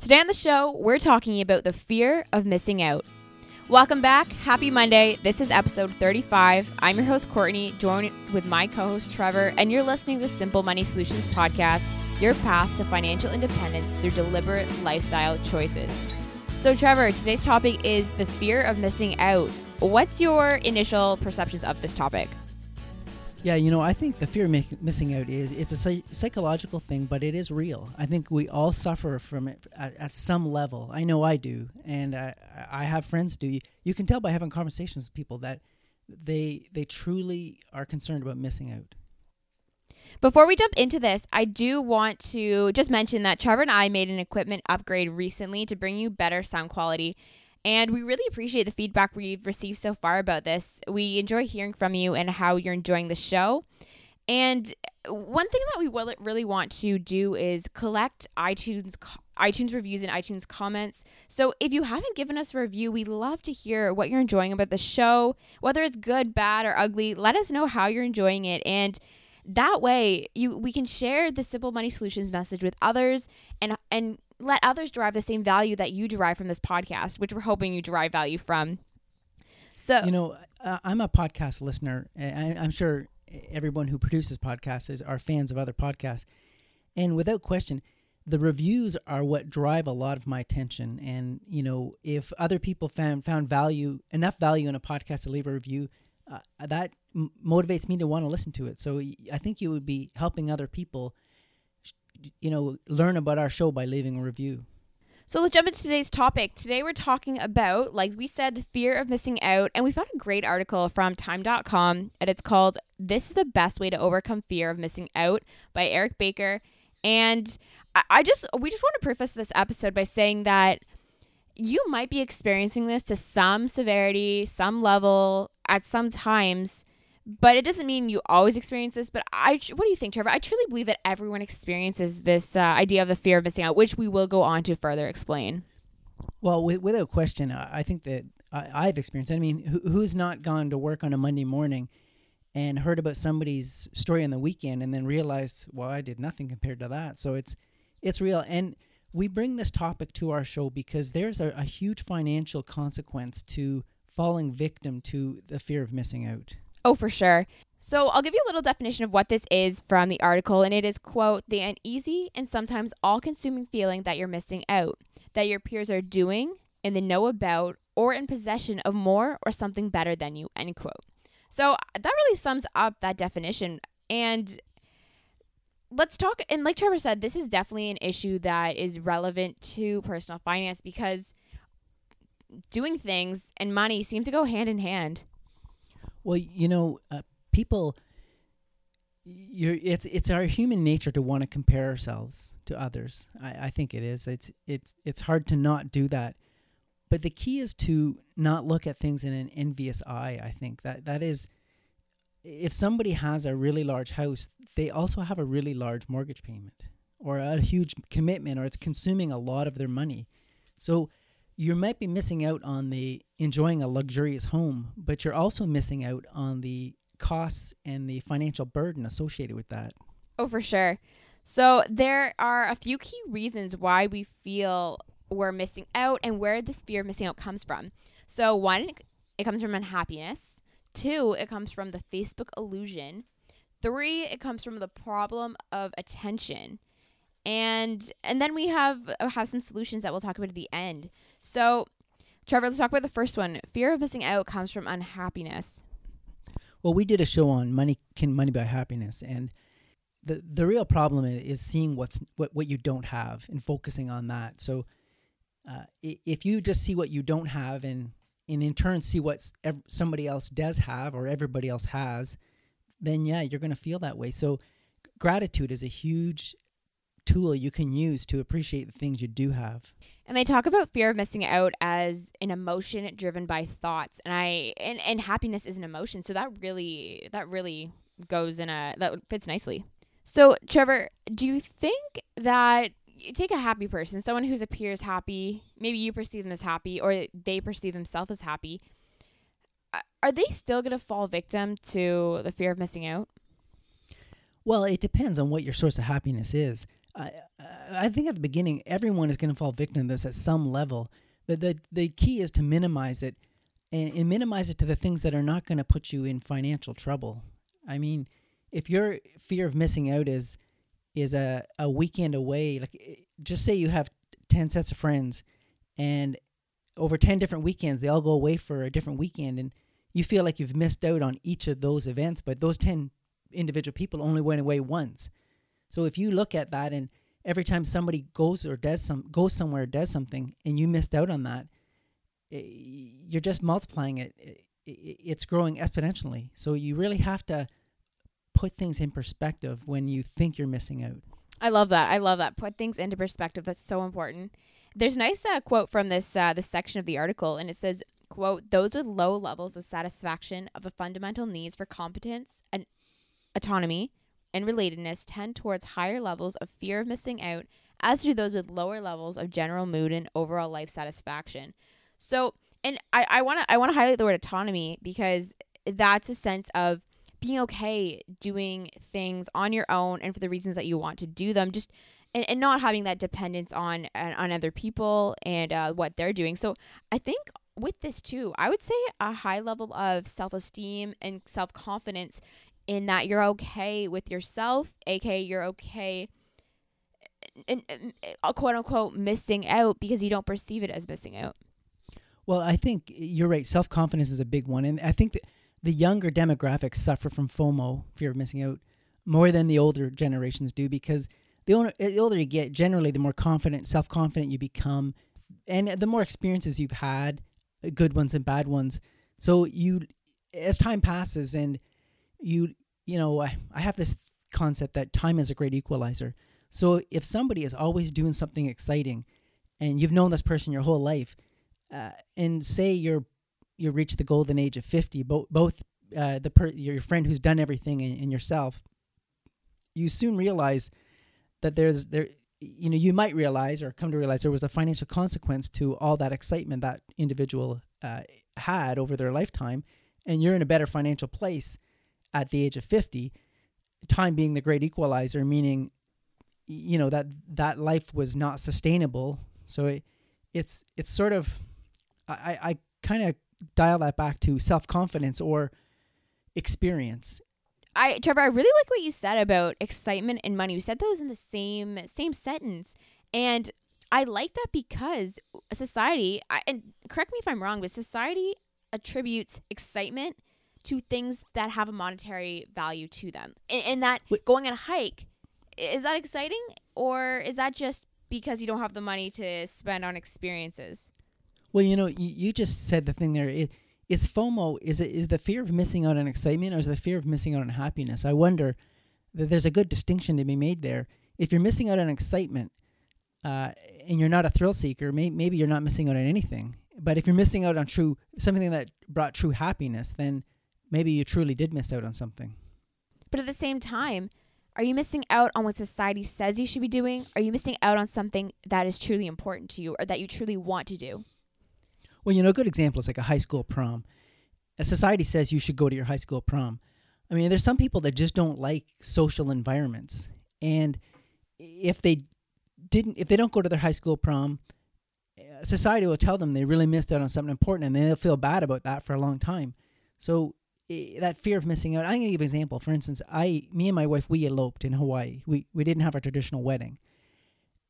Today on the show, we're talking about the fear of missing out. Welcome back. Happy Monday. This is episode 35. I'm your host, Courtney, joined with my co host, Trevor, and you're listening to Simple Money Solutions podcast, your path to financial independence through deliberate lifestyle choices. So, Trevor, today's topic is the fear of missing out. What's your initial perceptions of this topic? Yeah, you know, I think the fear of missing out is it's a psy- psychological thing, but it is real. I think we all suffer from it at, at some level. I know I do, and I, I have friends do. You, you can tell by having conversations with people that they they truly are concerned about missing out. Before we jump into this, I do want to just mention that Trevor and I made an equipment upgrade recently to bring you better sound quality. And we really appreciate the feedback we've received so far about this. We enjoy hearing from you and how you're enjoying the show. And one thing that we will really want to do is collect iTunes iTunes reviews and iTunes comments. So if you haven't given us a review, we love to hear what you're enjoying about the show, whether it's good, bad, or ugly. Let us know how you're enjoying it and that way you we can share the simple money solutions message with others and and let others derive the same value that you derive from this podcast, which we're hoping you derive value from. So, you know, uh, I'm a podcast listener. I'm sure everyone who produces podcasts are fans of other podcasts. And without question, the reviews are what drive a lot of my attention. And, you know, if other people found, found value, enough value in a podcast to leave a review, uh, that m- motivates me to want to listen to it. So I think you would be helping other people you know, learn about our show by leaving a review. So let's jump into today's topic. Today we're talking about, like we said, the fear of missing out. And we found a great article from time.com and it's called This is the Best Way to Overcome Fear of Missing Out by Eric Barker. And I just, we just want to preface this episode by saying that you might be experiencing this to some severity, some level, at some times but it doesn't mean you always experience this. But I, what do you think, Trevor? I truly believe that everyone experiences this uh, idea of the fear of missing out, which we will go on to further explain. Well, with, without question, I think that I, have experienced. I mean, who, who's not gone to work on a Monday morning and heard about somebody's story on the weekend and then realized, well, I did nothing compared to that. So it's it's real, and we bring this topic to our show because there's a, a huge financial consequence to falling victim to the fear of missing out. Oh, for sure. So I'll give you a little definition of what this is from the article, and it is quote the uneasy and sometimes all-consuming feeling that you're missing out, that your peers are doing, in the know about, or in possession of more or something better than you. End quote. So that really sums up that definition. And let's talk. And like Trevor said, this is definitely an issue that is relevant to personal finance because doing things and money seem to go hand in hand. Well, you know, uh, people, you're, it's it's our human nature to want to compare ourselves to others. I, I think it is. It's it's it's hard to not do that, but the key is to not look at things in an envious eye. I think that that is, if somebody has a really large house, they also have a really large mortgage payment or a huge commitment, or it's consuming a lot of their money. So you might be missing out on the enjoying a luxurious home, but you're also missing out on the costs and the financial burden associated with that. Oh, for sure. So there are a few key reasons why we feel we're missing out and where this fear of missing out comes from. So one, it comes from unhappiness. Two, it comes from the Facebook illusion. Three, it comes from the problem of attention and and then we have uh, have some solutions that we'll talk about at the end. So, Trevor, let's talk about the first one. Fear of missing out comes from unhappiness. Well, we did a show on money can money buy happiness, and the the real problem is seeing what's what what you don't have and focusing on that. So, uh, if you just see what you don't have and and in turn see what somebody else does have or everybody else has, then yeah, you're going to feel that way. So, gratitude is a huge tool you can use to appreciate the things you do have. And they talk about fear of missing out as an emotion driven by thoughts. And I and, and happiness is an emotion. So that really that really goes in a that fits nicely. So Trevor, do you think that you take a happy person, someone who appears happy, maybe you perceive them as happy or they perceive themselves as happy, are they still going to fall victim to the fear of missing out? Well, it depends on what your source of happiness is. I I think at the beginning everyone is going to fall victim to this at some level. The the the key is to minimize it and, and minimize it to the things that are not going to put you in financial trouble. I mean, if your fear of missing out is is a, a weekend away, like eh, just say you have 10 sets of friends and over 10 different weekends they all go away for a different weekend and you feel like you've missed out on each of those events but those 10 individual people only went away once so if you look at that and every time somebody goes or does some goes somewhere or does something and you missed out on that eh, you're just multiplying it it's growing exponentially so you really have to put things in perspective when you think you're missing out I love that. I love that. Put things into perspective. That's so important. There's a nice uh, quote from this uh, this section of the article, and it says, "quote Those with low levels of satisfaction of the fundamental needs for competence and autonomy and relatedness tend towards higher levels of fear of missing out, as do those with lower levels of general mood and overall life satisfaction." So, and I want to I want to highlight the word autonomy because that's a sense of being okay doing things on your own and for the reasons that you want to do them just and, and not having that dependence on on other people and uh, what they're doing so i think with this too i would say a high level of self-esteem and self-confidence in that you're okay with yourself aka you're okay and, and, and quote unquote missing out because you don't perceive it as missing out. Well i think eh, you're right. Self-confidence is a big one. And i think that the younger demographics suffer from FOMO, fear of missing out, more than the older generations do because the older, eh, the older you get, generally, the more confident, self confident you become, and the more experiences you've had, eh, good ones and bad ones. So you, as time passes, and you, you know, I, I have this concept that time is a great equalizer. So if somebody is always doing something exciting, and you've known this person your whole life, uh, and say you're you reach the golden age of 50 both both uh, the per- your friend who's done everything and, and yourself you soon realize that there's there you know you might realize or come to realize there was a financial consequence to all that excitement that individual uh, had over their lifetime and you're in a better financial place at the age of 50 time being the great equalizer meaning you know that that life was not sustainable so it, it's it's sort of i i kind of dial that back to self confidence or experience. I Trevor, I really like what you said about excitement and money. You said those in the same same sentence, and I like that because society. I, and correct me if I'm wrong, but society attributes excitement to things that have a monetary value to them, and, and that Wait. going on a hike is that exciting, or is that just because you don't have the money to spend on experiences? Well, you know, you, you just said the thing there. It, it's FOMO. Is it is the fear of missing out on excitement, or is the fear of missing out on happiness? I wonder that there's a good distinction to be made there. If you're missing out on excitement, uh, and you're not a thrill seeker, may, maybe you're not missing out on anything. But if you're missing out on true something that brought true happiness, then maybe you truly did miss out on something. But at the same time, are you missing out on what society says you should be doing? Are you missing out on something that is truly important to you or that you truly want to do? Well, you know, a good example is like a high school prom. A society says you should go to your high school prom. I mean, there's some people that just don't like social environments, and if they didn't, if they don't go to their high school prom, uh, society will tell them they really missed out on something important, and they'll feel bad about that for a long time. So Eh, that fear of missing out. I'm gonna give an example. For instance, I, me and my wife, we eloped in Hawaii. We we didn't have a traditional wedding,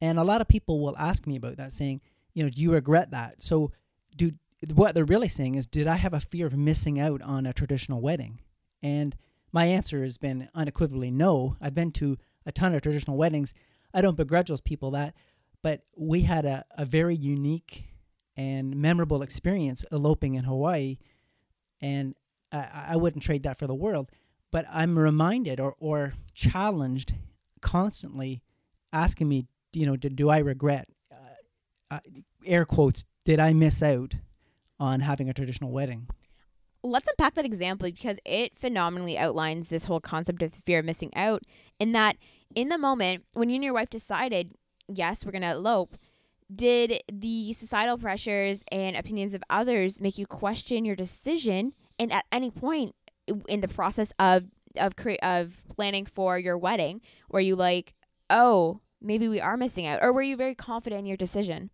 and a lot of people will ask me about that, saying, you know, do you regret that? So do what they're really saying is did I have a fear of missing out on a traditional wedding? And my answer has been unequivocally no. I've been to a ton of traditional weddings. I don't begrudge those people that, but we had a, a very unique and memorable experience eloping in Hawaii, and I, I wouldn't trade that for the world. But I'm reminded or, or challenged constantly asking me, you know, do, do I regret, uh, uh, air quotes, did I miss out on having a traditional wedding? Let's unpack that example because it phenomenally outlines this whole concept of fear of missing out. In that, in the moment when you and your wife decided, yes, we're going to elope, did the societal pressures and opinions of others make you question your decision? And at any point in the process of of cre- of planning for your wedding, were you like, oh, maybe we are missing out? Or were you very confident in your decision?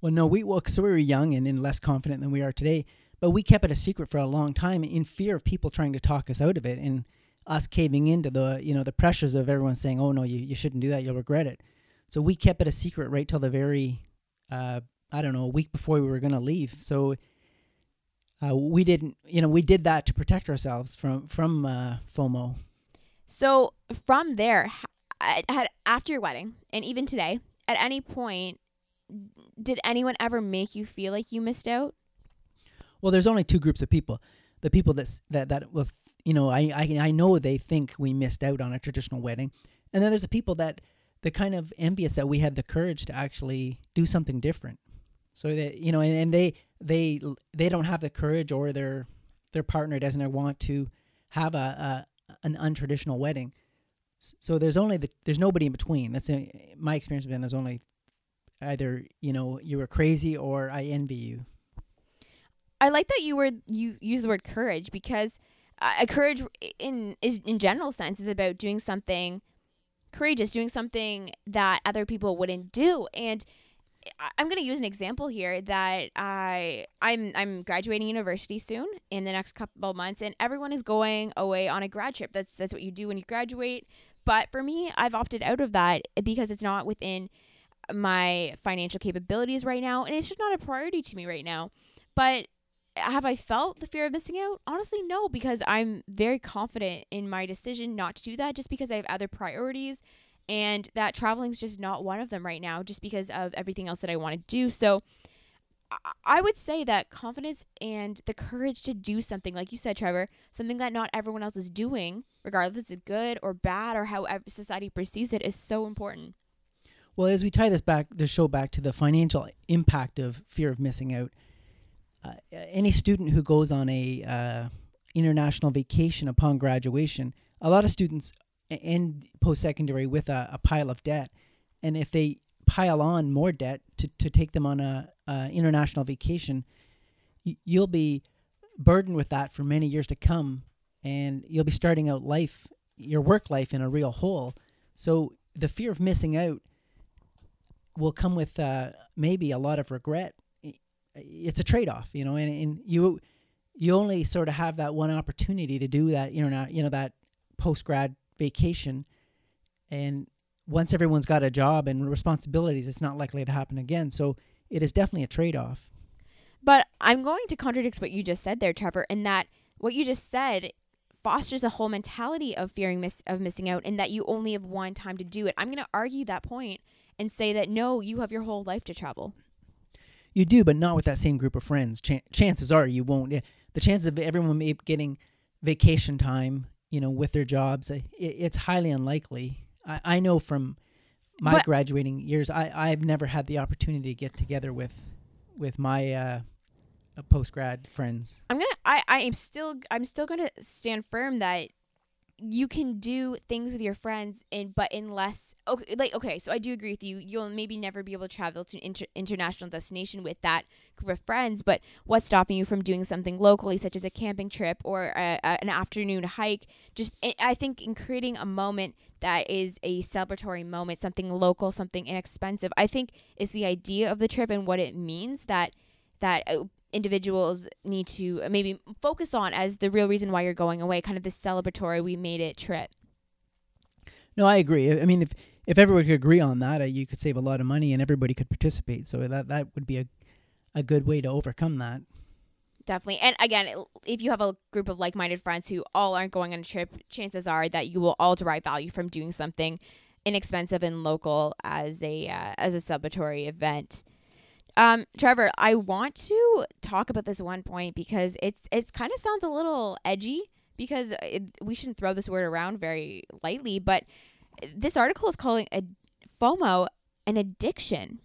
Well, no, we well, so we were young and, and less confident than we are today, but we kept it a secret for a long time in fear of people trying to talk us out of it and us caving into the you know the pressures of everyone saying, "Oh no, you you shouldn't do that. You'll regret it." So we kept it a secret right till the very, uh, I don't know, a week before we were going to leave. So uh, we didn't, you know, we did that to protect ourselves from from uh, FOMO. So from there, had after your wedding and even today, at any point, did anyone ever make you feel like you missed out? Well, there's only two groups of people: the people that that that was, you know, I I I know they think we missed out on a traditional wedding, and then there's the people that they're kind of envious that we had the courage to actually do something different. So that you know, and, and they they they don't have the courage, or their their partner doesn't want to have a, a an untraditional wedding. So there's only the there's nobody in between. That's a, my experience has been. There's only either you know you were crazy or I envy you. I like that you were you use the word courage because uh, courage in is in general sense is about doing something courageous, doing something that other people wouldn't do, and I'm going to use an example here that I I'm I'm graduating university soon in the next couple months and everyone is going away on a grad trip. That's that's what you do when you graduate. But for me, I've opted out of that because it's not within my financial capabilities right now and it's just not a priority to me right now. But have I felt the fear of missing out? Honestly, no, because I'm very confident in my decision not to do that just because I have other priorities and that traveling is just not one of them right now just because of everything else that I want to do. So I would say that confidence and the courage to do something, like you said, Trevor, something that not everyone else is doing, regardless it's good or bad or how society perceives it, is so important. Well, as we tie this back, the show back to the financial impact of fear of missing out, uh, any student who goes on a uh, international vacation upon graduation, a lot of students end post secondary with a, a, pile of debt, and if they pile on more debt to, to take them on a, a international vacation, you'll be burdened with that for many years to come, and you'll be starting out life, your work life, in a real hole. So the fear of missing out will come with uh, maybe a lot of regret. It's a trade off, you know, and, and you you only sort of have that one opportunity to do that, you know, you know that post grad vacation and once everyone's got a job and responsibilities it's not likely to happen again. So it is definitely a trade-off. But i'm going to contradict what you just said there trevor in that what you just said fosters a whole mentality of fearing miss of missing out and that you only have one time to do it. I'm going to argue that point and say that no you have your whole life to travel. You do but not with that same group of friends. Ch- chances are you won't the chances of everyone getting vacation time you know, with their jobs, it, it's highly unlikely. I, I know from my but, graduating years, I, I've never had the opportunity to get together with with my uh, post grad friends. I'm gonna. I I am still. I'm still gonna stand firm that you can do things with your friends and but unless okay like okay so i do agree with you you'll maybe never be able to travel to an inter- international destination with that group of friends but what's stopping you from doing something locally such as a camping trip or a, a, an afternoon hike? Just i think in creating a moment that is a celebratory moment something local something inexpensive i think is the idea of the trip and what it means that that uh, individuals need to maybe focus on as the real reason why you're going away, kind of this celebratory we made it trip. No, I agree. I mean, if if everybody could agree on that, uh, you could save a lot of money and everybody could participate. So that that would be a a good way to overcome that. Definitely. And again, if you have a group of like-minded friends who all aren't going on a trip, chances are that you will all derive value from doing something inexpensive and local as a uh, as a celebratory event. Um, Trevor, I want to talk about this one point because it's it kind of sounds a little edgy because it, we shouldn't throw this word around very lightly, but this article is calling a FOMO an addiction.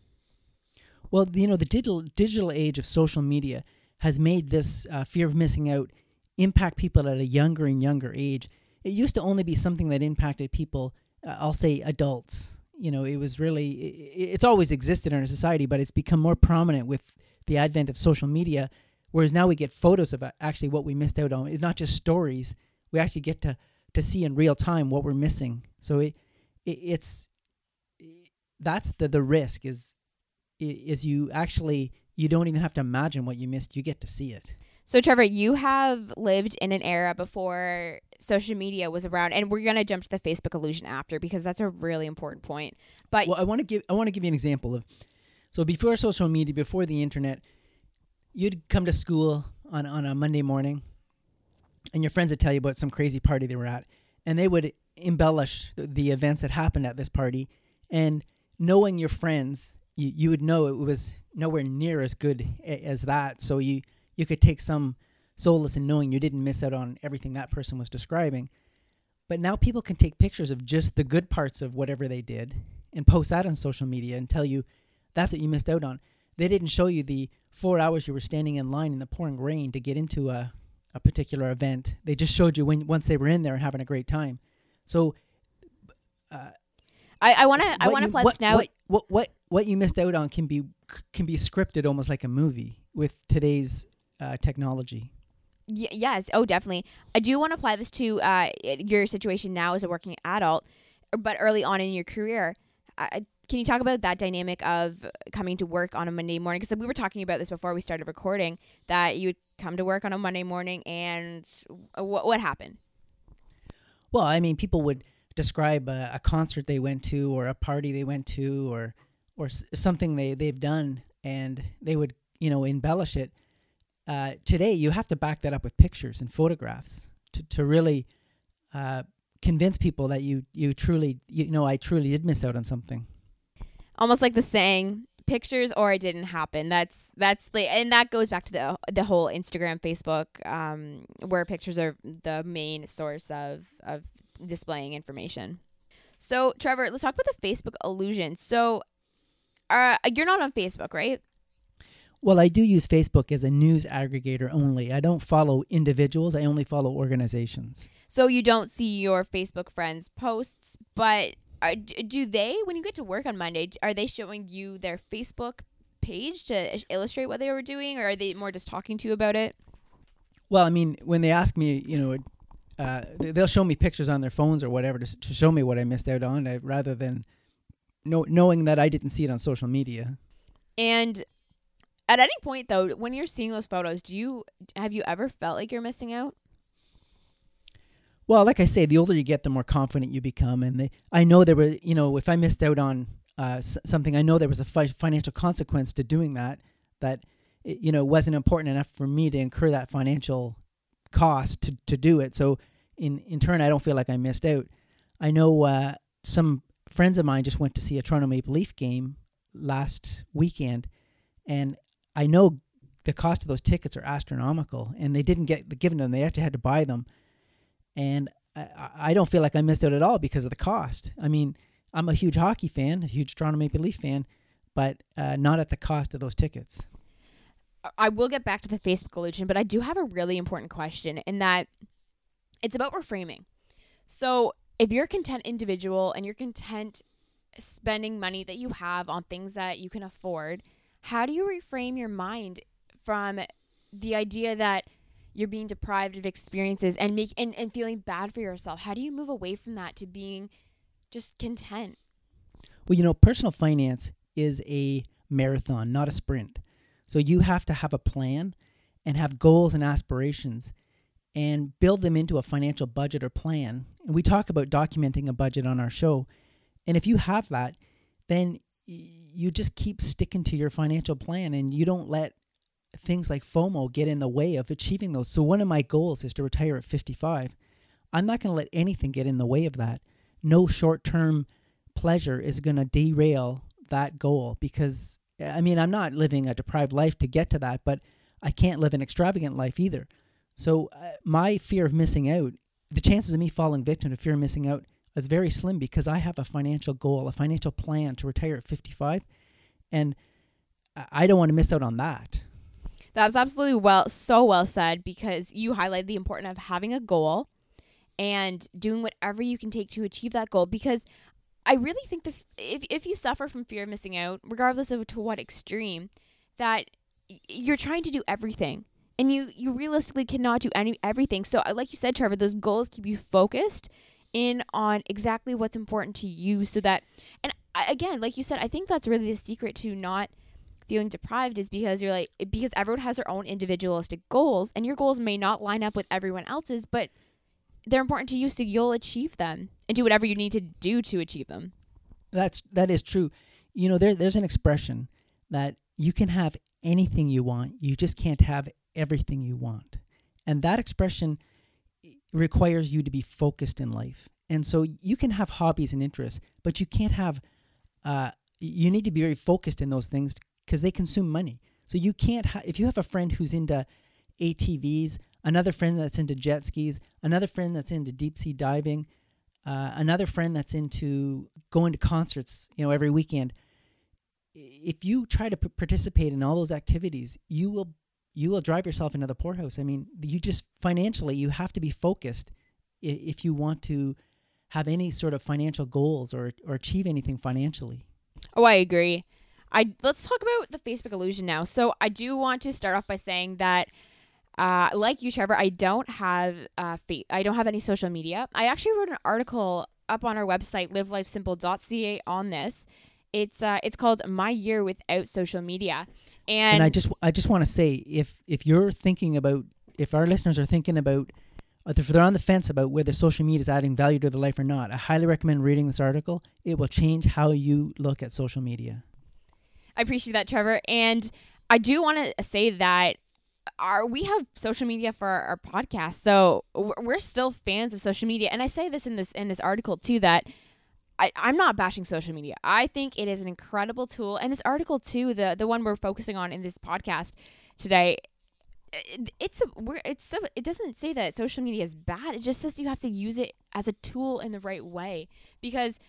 Well, you know, the digital digital age of social media has made this uh, fear of missing out impact people at a younger and younger age. It used to only be something that impacted people, uh, I'll say adults, you know, it was really, it, it's always existed in our society, but it's become more prominent with the advent of social media. Whereas now we get photos of uh, actually what we missed out on. It's not just stories. We actually get to, to see in real time what we're missing. So it, it it's, that's the the risk is is you actually you don't even have to imagine what you missed. You get to see it. So, Trevor, you have lived in an era before social media was around, and we're gonna jump to the Facebook illusion after because that's a really important point. But well, I want to give I want to give you an example of so before social media, before the internet, you'd come to school on on a Monday morning, and your friends would tell you about some crazy party they were at, and they would embellish the, the events that happened at this party, and knowing your friends, you, you would know it was nowhere near as good a, as that. So you you could take some solace in knowing you didn't miss out on everything that person was describing. But now people can take pictures of just the good parts of whatever they did and post that on social media and tell you that's what you missed out on. They didn't show you the four hours you were standing in line in the pouring rain to get into a, a particular event. They just showed you when once they were in there and having a great time. So, uh, I, I want to I want to this now. What, what what what you missed out on can be can be scripted almost like a movie with today's uh, technology. Y- yes. Oh, definitely. I do want to apply this to uh, your situation now as a working adult, but early on in your career. I, can you talk about that dynamic of coming to work on a Monday morning? Because we were talking about this before we started recording. That you would come to work on a Monday morning, and what what happened? Well, I mean, people would describe a, a, concert they went to, or a party they went to, or or s- something they they've done, and they would you know embellish it uh, today you have to back that up with pictures and photographs to, to really uh, convince people that you you truly you know I truly did miss out on something. Almost like the saying, "Pictures or it didn't happen." That's that's the and that goes back to the the whole Instagram, Facebook, um, where pictures are the main source of of displaying information. So, Trevor, let's talk about the Facebook illusion. So, uh, you're not on Facebook, right? Well, I do use Facebook as a news aggregator only. I don't follow individuals, I only follow organizations. So you don't see your Facebook friends' posts, but are, do they, when you get to work on Monday, are they showing you their Facebook page to illustrate what they were doing, or are they more just talking to you about it? Well, I mean, when they ask me, you know, uh, they'll show me pictures on their phones or whatever to, to show me what I missed out on, uh, rather than know, knowing that I didn't see it on social media. And at any point though, when you're seeing those photos, do you have you ever felt like you're missing out? Well, like I say, the older you get, the more confident you become, and they, I know there were, you know, if I missed out on uh, s- something, I know there was a fi- financial consequence to doing that. That it, you know wasn't important enough for me to incur that financial cost to to do it. So in in turn, I don't feel like I missed out. I know uh, some friends of mine just went to see a Toronto Maple Leaf game last weekend, and I know the cost of those tickets are astronomical, and they didn't get given them. They actually had to buy them, and I, I don't feel like I missed out at all because of the cost. I mean, I'm a huge hockey fan, a huge Toronto Maple Leaf fan, but uh, not at the cost of those tickets. I will get back to the Facebook illusion, but I do have a really important question in that it's about reframing. So, if you're a content individual and you're content spending money that you have on things that you can afford, how do you reframe your mind from the idea that you're being deprived of experiences and make and, and feeling bad for yourself? How do you move away from that to being just content? Well, you know, personal finance is a marathon, not a sprint. So you have to have a plan and have goals and aspirations and build them into a financial budget or plan. And we talk about documenting a budget on our show. And if you have that, then you just keep sticking to your financial plan and you don't let things like FOMO get in the way of achieving those. So one of my goals is to retire at 55. I'm not going to let anything get in the way of that. No short-term pleasure is going to derail that goal because I mean, I'm not living a deprived life to get to that, but I can't live an extravagant life either. So uh, my fear of missing out, the chances of me falling victim to fear of missing out is very slim because I have a financial goal, a financial plan to retire at 55, and I don't want to miss out on that. That was absolutely well, so well said because you highlighted the importance of having a goal and doing whatever you can take to achieve that goal. Because I really think that if if you suffer from fear of missing out, regardless of to what extreme, that you're trying to do everything and you you realistically cannot do any everything. So uh, like you said, Trevor, those goals keep you focused in on exactly what's important to you so that and again, like you said, I think that's really the secret to not feeling deprived is because you're like because everyone has their own individualistic goals and your goals may not line up with everyone else's, but they're important to you so you'll achieve them and do whatever you need to do to achieve them. That's that is true. You know, there there's an expression that you can have anything you want, you just can't have everything you want. And that expression requires you to be focused in life. And so you can have hobbies and interests, but you can't have uh, you need to be very focused in those things because they consume money. So you can't ha- if you have a friend who's into ATVs, another friend that's into jet skis, another friend that's into deep sea diving, uh, another friend that's into going to concerts, you know, every weekend. If you try to p- participate in all those activities, you will you will drive yourself into the poorhouse. I mean, you just financially you have to be focused if you want to have any sort of financial goals or or achieve anything financially. Oh, I agree. I let's talk about the Facebook illusion now. So I do want to start off by saying that uh, like you, Trevor, I don't have uh, fa- I don't have any social media. I actually wrote an article up on our website, livelifesimple.ca, on this. It's uh, it's called "My Year Without Social Media," and, And I just I just want to say if if you're thinking about if our listeners are thinking about uh, if they're on the fence about whether social media is adding value to their life or not, I highly recommend reading this article. It will change how you look at social media. I appreciate that, Trevor. And I do want to say that our we have social media for our, our podcast, so we're- we're still fans of social media. And I say this in this in this article too that I, I'm not bashing social media. I think it is an incredible tool. And this article too, the the one we're focusing on in this podcast today, it- it's a we're it's so it doesn't say that social media is bad. It just says you have to use it as a tool in the right way because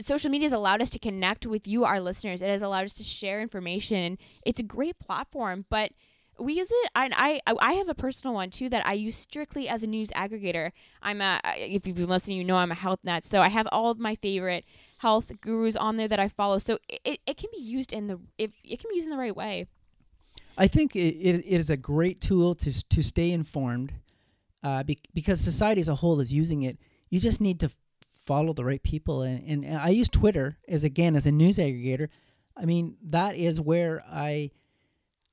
social media has allowed us to connect with you, our listeners. It has allowed us to share information. It's a great platform, but we use it. And I, I, I have a personal one too that I use strictly as a news aggregator. I'm a, if you've been listening, you know I'm a health nut. So I have all of my favorite health gurus on there that I follow. So it, it, can be used in the, if it can be used in the right way. I think it, it, is a great tool to to stay informed, uh, be, because society as a whole is using it. You just need to follow the right people, and, and I use Twitter as again as a news aggregator. I mean that is where I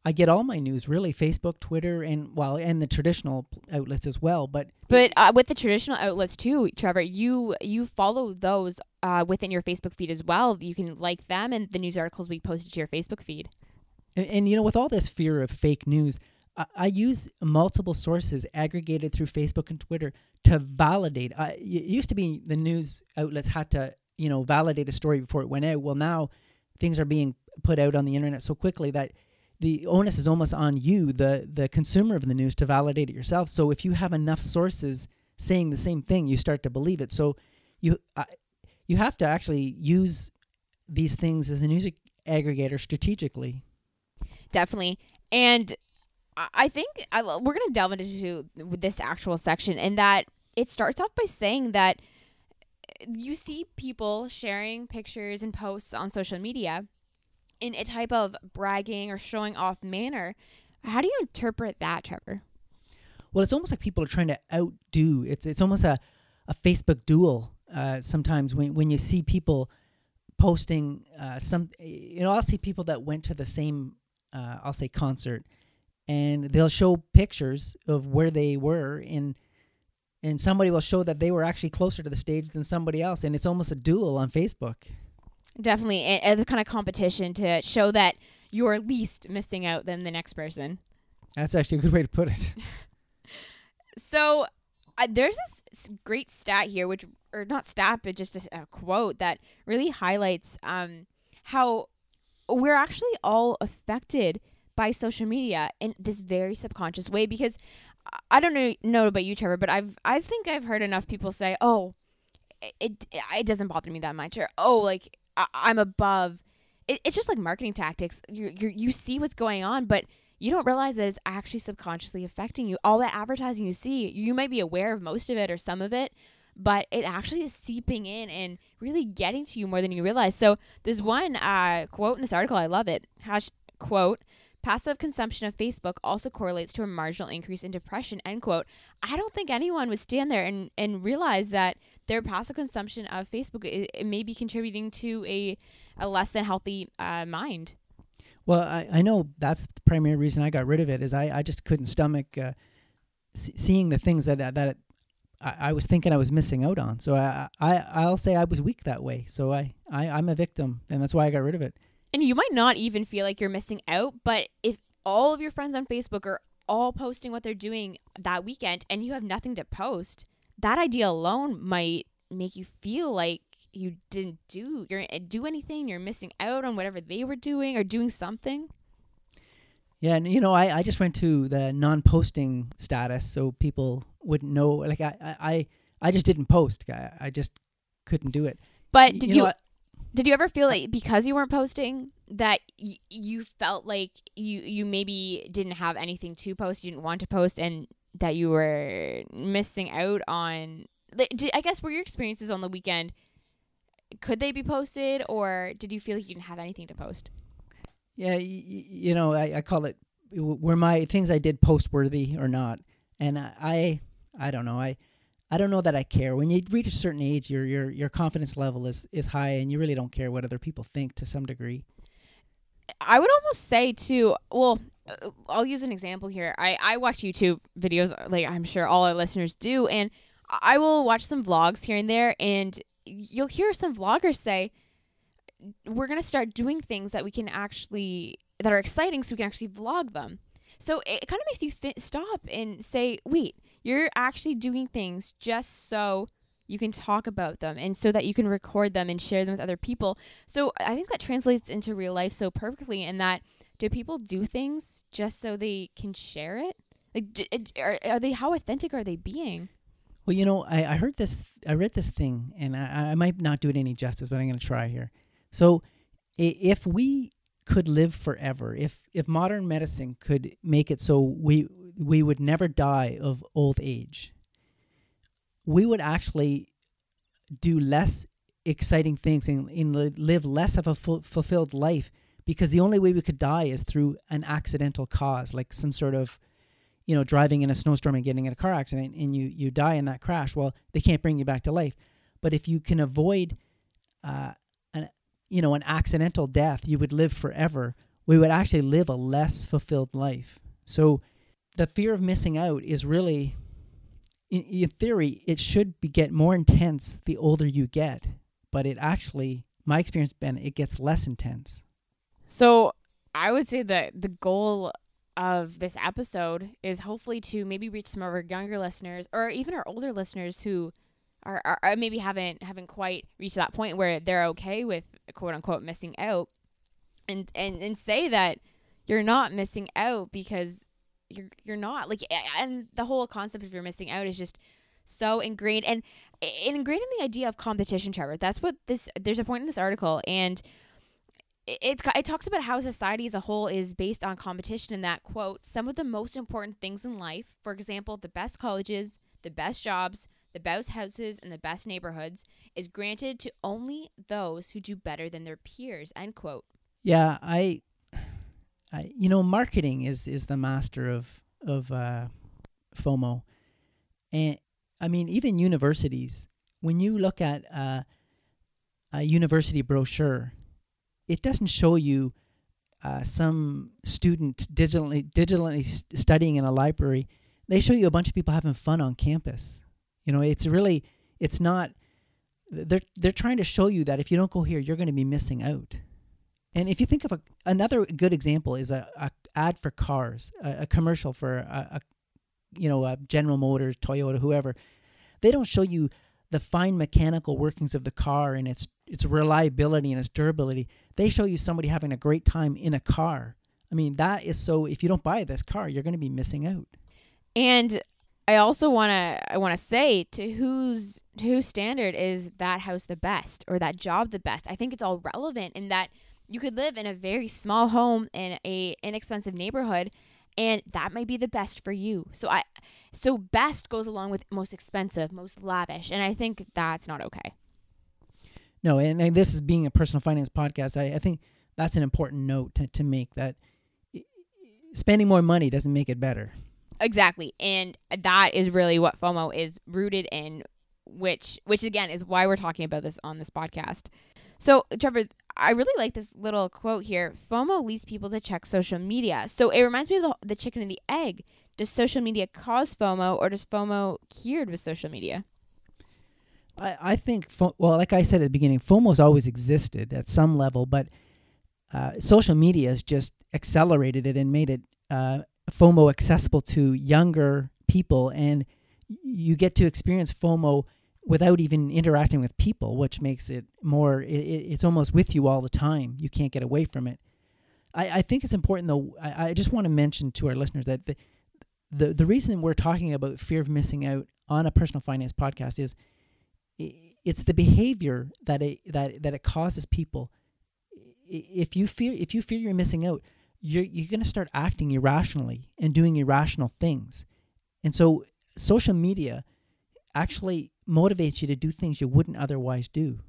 I get all my news really Facebook, Twitter, and well, and the traditional outlets as well. But But uh, with the traditional outlets too, Trevor, you you follow those uh, within your Facebook feed as well. You can like them and the news articles we posted to your Facebook feed. And, and you know, with all this fear of fake news, I, I use multiple sources aggregated through Facebook and Twitter to validate. I, it used to be the news outlets had to, you know, validate a story before it went out. Well, now things are being put out on the internet so quickly that the onus is almost on you, the the consumer of the news, to validate it yourself. So if you have enough sources saying the same thing, you start to believe it. So you you have to actually use these things as a news aggregator strategically. Definitely. And I- think I, we're going to delve into this actual section and that it starts off by saying that eh, you see people sharing pictures and posts on social media in a type of bragging or showing off manner. How do you interpret that, Trevor? Well, it's almost like people are trying to outdo. It's it's almost a, a Facebook duel. Uh, sometimes when when you see people posting uh, some, you know, I'll see people that went to the same, uh, I'll say concert, and they'll show pictures of where they were, and and somebody will show that they were actually closer to the stage than somebody else, and it's almost a duel on Facebook. Definitely. And, the kind of competition to show that you're least missing out than the next person. That's actually a good way to put it. So uh, there's this great stat here, which or not stat, but just a, a quote that really highlights um, how we're actually all affected by social media in this very subconscious way. Because I- I don't know, know about you, Trevor, but I've I think I've heard enough people say, "Oh, it it, it doesn't bother me that much," or "Oh, like I, I'm above." It, it's just like marketing tactics. You you you see what's going on, but you don't realize that it's actually subconsciously affecting you. All that advertising you see, you might be aware of most of it or some of it, but it actually is seeping in and really getting to you more than you realize. So there's one uh, quote in this article, I love it. Hash quote. Passive consumption of Facebook also correlates to a marginal increase in depression. End quote. I don't think anyone would stand there and, and realize that their passive consumption of Facebook it, it may be contributing to a a less than healthy uh, mind. Well, I, I know that's the primary reason I got rid of it is I, I just couldn't stomach uh, see, seeing the things that that, that I, I, was thinking I was missing out on. So I, I I'll say I was weak that way. So I, I I'm a victim, and that's why I got rid of it. And you might not even feel like you're missing out, but if all of your friends on Facebook are all posting what they're doing that weekend and you have nothing to post, that idea alone might make you feel like you didn't do you're eh, do anything, you're missing out on whatever they were doing or doing something. Yeah, and you know, I, I just went to the non-posting status so people wouldn't know. Like I I, I just didn't post. I, I just couldn't do it. But did you, you did you ever feel like because you weren't posting that y- you felt like you you maybe didn't have anything to post, you didn't want to post, and that you were missing out on? I guess were your experiences on the weekend? Could they be posted, or did you feel like you didn't have anything to post? Yeah, y- you know, I, I call it were my things I did post worthy or not, and I, I I don't know I I don't know that I care. When you reach a certain age, your your your confidence level is is high, and you really don't care what other people think to some degree. I would almost say too. Well, Uh, I'll use an example here. I I watch YouTube videos, uh, like I'm sure all our listeners do, and I will watch some vlogs here and there, and you'll hear some vloggers say, "We're gonna start doing things that we can actually that are exciting, so we can actually vlog them." So it kind of makes you th- stop and say, "Wait." You're actually doing things just so you can talk about them and so that you can record them and share them with other people. So I think that translates into real life so perfectly in that do people do things just so they can share it? Like, are, are they, how authentic are they being? Well, you know, I, I heard this, I read this thing, and I, I might not do it any justice, but I'm going to try here. So, if we could live forever, if if modern medicine could make it so we we would never die of old age, we would actually do less exciting things and, and live less of a fu- fulfilled life because the only way we could die is through an accidental cause, like some sort of, you know, driving in a snowstorm and getting in a car accident and you, you die in that crash. Well, they can't bring you back to life. But if you can avoid, uh, an, you know, an accidental death, you would live forever. We would actually live a less fulfilled life. So the fear of missing out is really in, in theory it should be get more intense the older you get but it actually my experience been it gets less intense so i would say that the goal of this episode is hopefully to maybe reach some of our younger listeners or even our older listeners who are, are, maybe haven't haven't quite reached that point where they're okay with quote unquote missing out. And and and say that you're not missing out because you're you're not like and the whole concept of you're missing out is just so ingrained. And ingrained in the idea of competition trevor that's what this there's a point in this article and it's it talks about how society as a whole is based on competition and that quote some of the most important things in life for example the best colleges the best jobs the best houses and the best neighborhoods is granted to only those who do better than their peers end quote yeah i I, you know, marketing is is the master of of uh, FOMO, and I mean, even universities. When you look at uh, a university brochure, it doesn't show you uh, some student digitally digitally st- studying in a library. They show you a bunch of people having fun on campus. You know, it's really it's not. They're they're trying to show you that if you don't go here, you're going to be missing out. And if you think of a, another good example is a, a ad for cars, a, a commercial for a, a, you know, a General Motors, Toyota, whoever. They don't show you the fine mechanical workings of the car and its its reliability and its durability. They show you somebody having a great time in a car. I mean, that is so. If you don't buy this car, you're going to be missing out. And I also want to I want to say to whose whose standard is that house the best or that job the best? I think it's all relevant in that you could live in a very small home in a inexpensive neighborhood and that might be the best for you. So I so best goes along with most expensive, most lavish, and I think that's not okay. No, and, and this is being a personal finance podcast. I, I think that's an important note to, to make that spending more money doesn't make it better. Exactly. And that is really what FOMO is rooted in which which again is why we're talking about this on this podcast. So, Trevor, I really like this little quote here. FOMO leads people to check social media. So it reminds me of the, the chicken and the egg. Does social media cause FOMO, or does FOMO cured with social media? I, I think, fo- well, like I said at the beginning, FOMO's always existed at some level, but uh, social media has just accelerated it and made it uh, FOMO accessible to younger people, and you get to experience FOMO without even interacting with people, which makes it more. It, it's almost with you all the time. You can't get away from it. I, I think it's important though. I, I just want to mention to our listeners that the, the the reason we're talking about fear of missing out on a personal finance podcast is it's the behavior that it that that it causes people. If you fear if you fear you're missing out, you're you're going to start acting irrationally and doing irrational things. And so social media actually motivates you to do things you wouldn't otherwise do.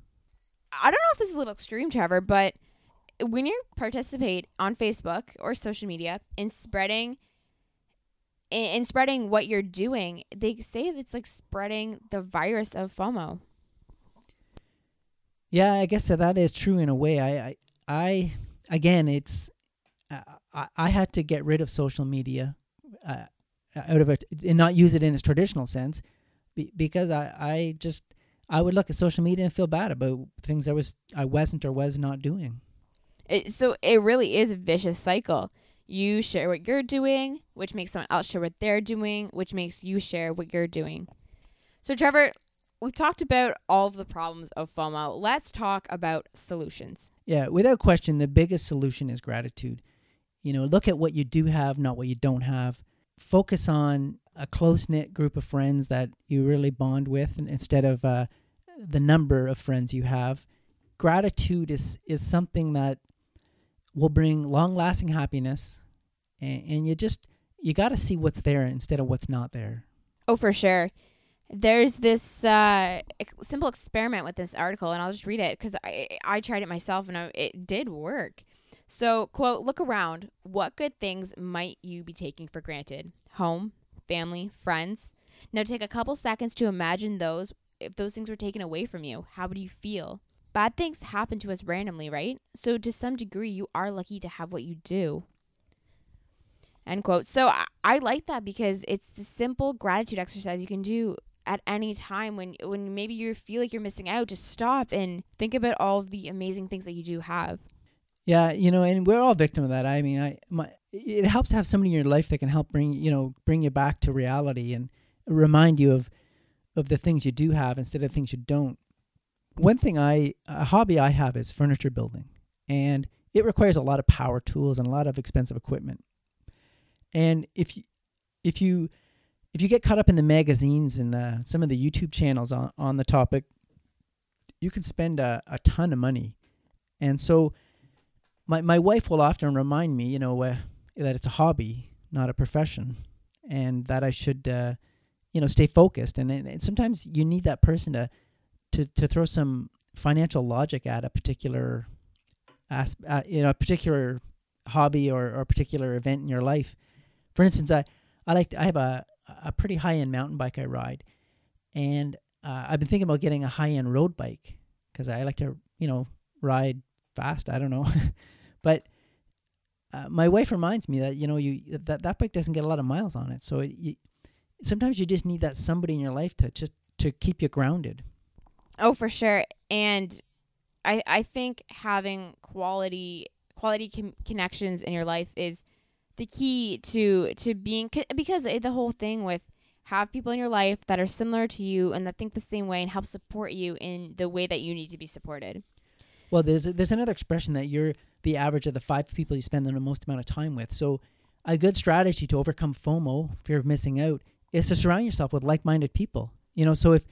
I don't know if this is a little extreme, Trevor, but when you participate on Facebook or social media in spreading in, spreading what you're doing, they say it's like spreading the virus of FOMO. Yeah, I guess that, that is true in a way. I, I, I again, it's uh, I, I had to get rid of social media uh, out of it and not use it in its traditional sense, be, because I, I just I would look at social media and feel bad about things I was I wasn't or was not doing. It, so it really is a vicious cycle. You share what you're doing, which makes someone else share what they're doing, which makes you share what you're doing. So, Trevor, we've talked about all of the problems of FOMO. Let's talk about solutions. Yeah, without question, the biggest solution is gratitude. You know, look at what you do have, not what you don't have. Focus on a close knit group of friends that you really bond with instead of uh, the number of friends you have. Gratitude is, is something that will bring long lasting happiness and, and you just you got to see what's there instead of what's not there. Oh, for sure. There's this uh, simple experiment with this article, and I'll just read it because I I tried it myself and I, it did work. So, quote, look around. What good things might you be taking for granted? Home, family, friends. Now take a couple seconds to imagine those. If those things were taken away from you, how would you feel? Bad things happen to us randomly, right? So, to some degree, you are lucky to have what you do. End quote. So I, I like that because it's the simple gratitude exercise you can do at any time when when maybe you feel like you're missing out. Just stop and think about all the amazing things that you do have. Yeah, you know, and we're all victim of that. I mean, I my it helps to have somebody in your life that can help bring you know bring you back to reality and remind you of of the things you do have instead of things you don't. One thing I a hobby I have is furniture building, and it requires a lot of power tools and a lot of expensive equipment. And if you, if you if you get caught up in the magazines and the, some of the YouTube channels on, on the topic, you can spend a, a ton of money. And so my my wife will often remind me, you know, uh, that it's a hobby, not a profession, and that I should, uh, you know, stay focused. And, and sometimes you need that person to to to throw some financial logic at a particular, as, uh, you know, a particular hobby or, or a particular event in your life for instance, I I like to, I have a a pretty high end mountain bike I ride, and uh, I've been thinking about getting a high end road bike because I like to you know ride fast. I don't know, but uh, my wife reminds me that you know you that that bike doesn't get a lot of miles on it, so it, you, sometimes you just need that somebody in your life to just to keep you grounded. Oh, for sure, and I I think having quality quality com- connections in your life is the key to to being because the whole thing with have people in your life that are similar to you and that think the same way and help support you in the way that you need to be supported. Well, there's there's another expression that you're the average of the five people you spend the most amount of time with. So, a good strategy to overcome FOMO, fear of missing out, is to surround yourself with like-minded people. You know, so if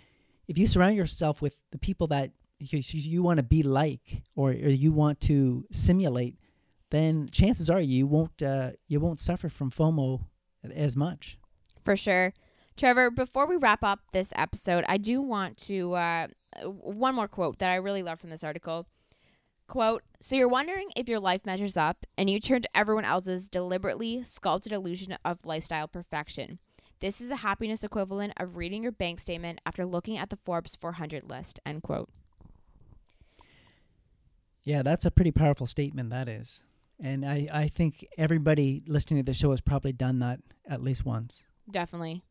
if you surround yourself with the people that you, you want to be like or, or you want to simulate, then chances are you won't uh, you won't suffer from FOMO as much. For sure. Trevor, before we wrap up this episode, I do want to uh, one more quote that I really love from this article. Quote, so you're wondering if your life measures up and you turn to everyone else's deliberately sculpted illusion of lifestyle perfection. This is the happiness equivalent of reading your bank statement after looking at the Forbes 400 list. End quote. Yeah, that's a pretty powerful statement. That is, and I I think everybody listening to the show has probably done that at least once. Definitely.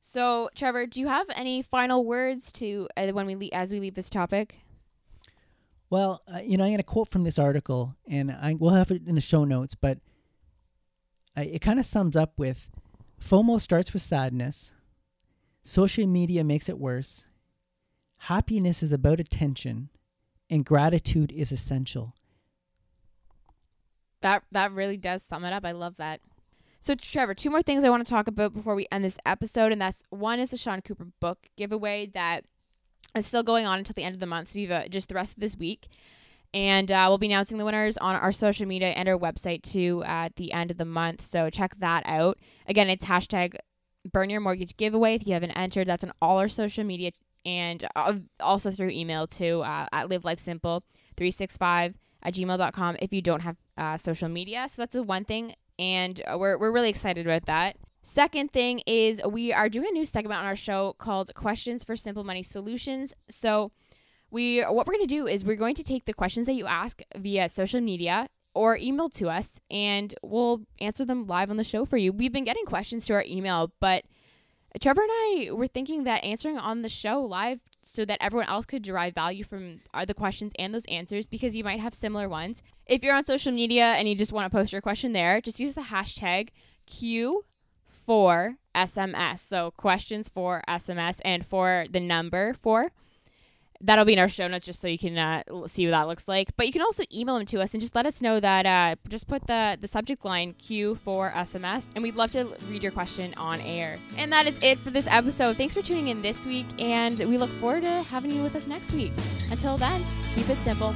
So, Trevor, do you have any final words to uh, when we le- as we leave this topic? Well, uh, you know, I'm going to quote from this article, and I will have it in the show notes, but I, it kind of sums up with FOMO starts with sadness, social media makes it worse, happiness is about attention, and gratitude is essential. That that really does sum it up. I love that. So, Trevor, two more things I want to talk about before we end this episode, and that's one is the Sean Cooper book giveaway that is still going on until the end of the month. So, you've uh, just the rest of this week. And uh, we'll be announcing the winners on our social media and our website too at the end of the month. So check that out. Again, it's hashtag burn your mortgage giveaway. If you haven't entered, that's on all our social media and uh, also through email too uh, at live life simple 365 at gmail.com if you don't have uh, social media. So that's the one thing. And uh, we're, we're really excited about that. Second thing is we are doing a new segment on our show called Questions for Simple Money Solutions. So we what we're going to do is we're going to take the questions that you ask via social media or email to us and we'll answer them live on the show for you. We've been getting questions to our email, but Trevor and I were thinking that answering on the show live so that everyone else could derive value from the questions and those answers because you might have similar ones. If you're on social media and you just want to post your question there, just use the hashtag Q4SMS. So questions for SMS and for the number for that'll be in our show notes just so you can uh, see what that looks like. But you can also email them to us and just let us know that uh, just put the the subject line Q for SMS, and we'd love to read your question on air. And that is it for this episode. Thanks for tuning in this week, and we look forward to having you with us next week. Until then, keep it simple.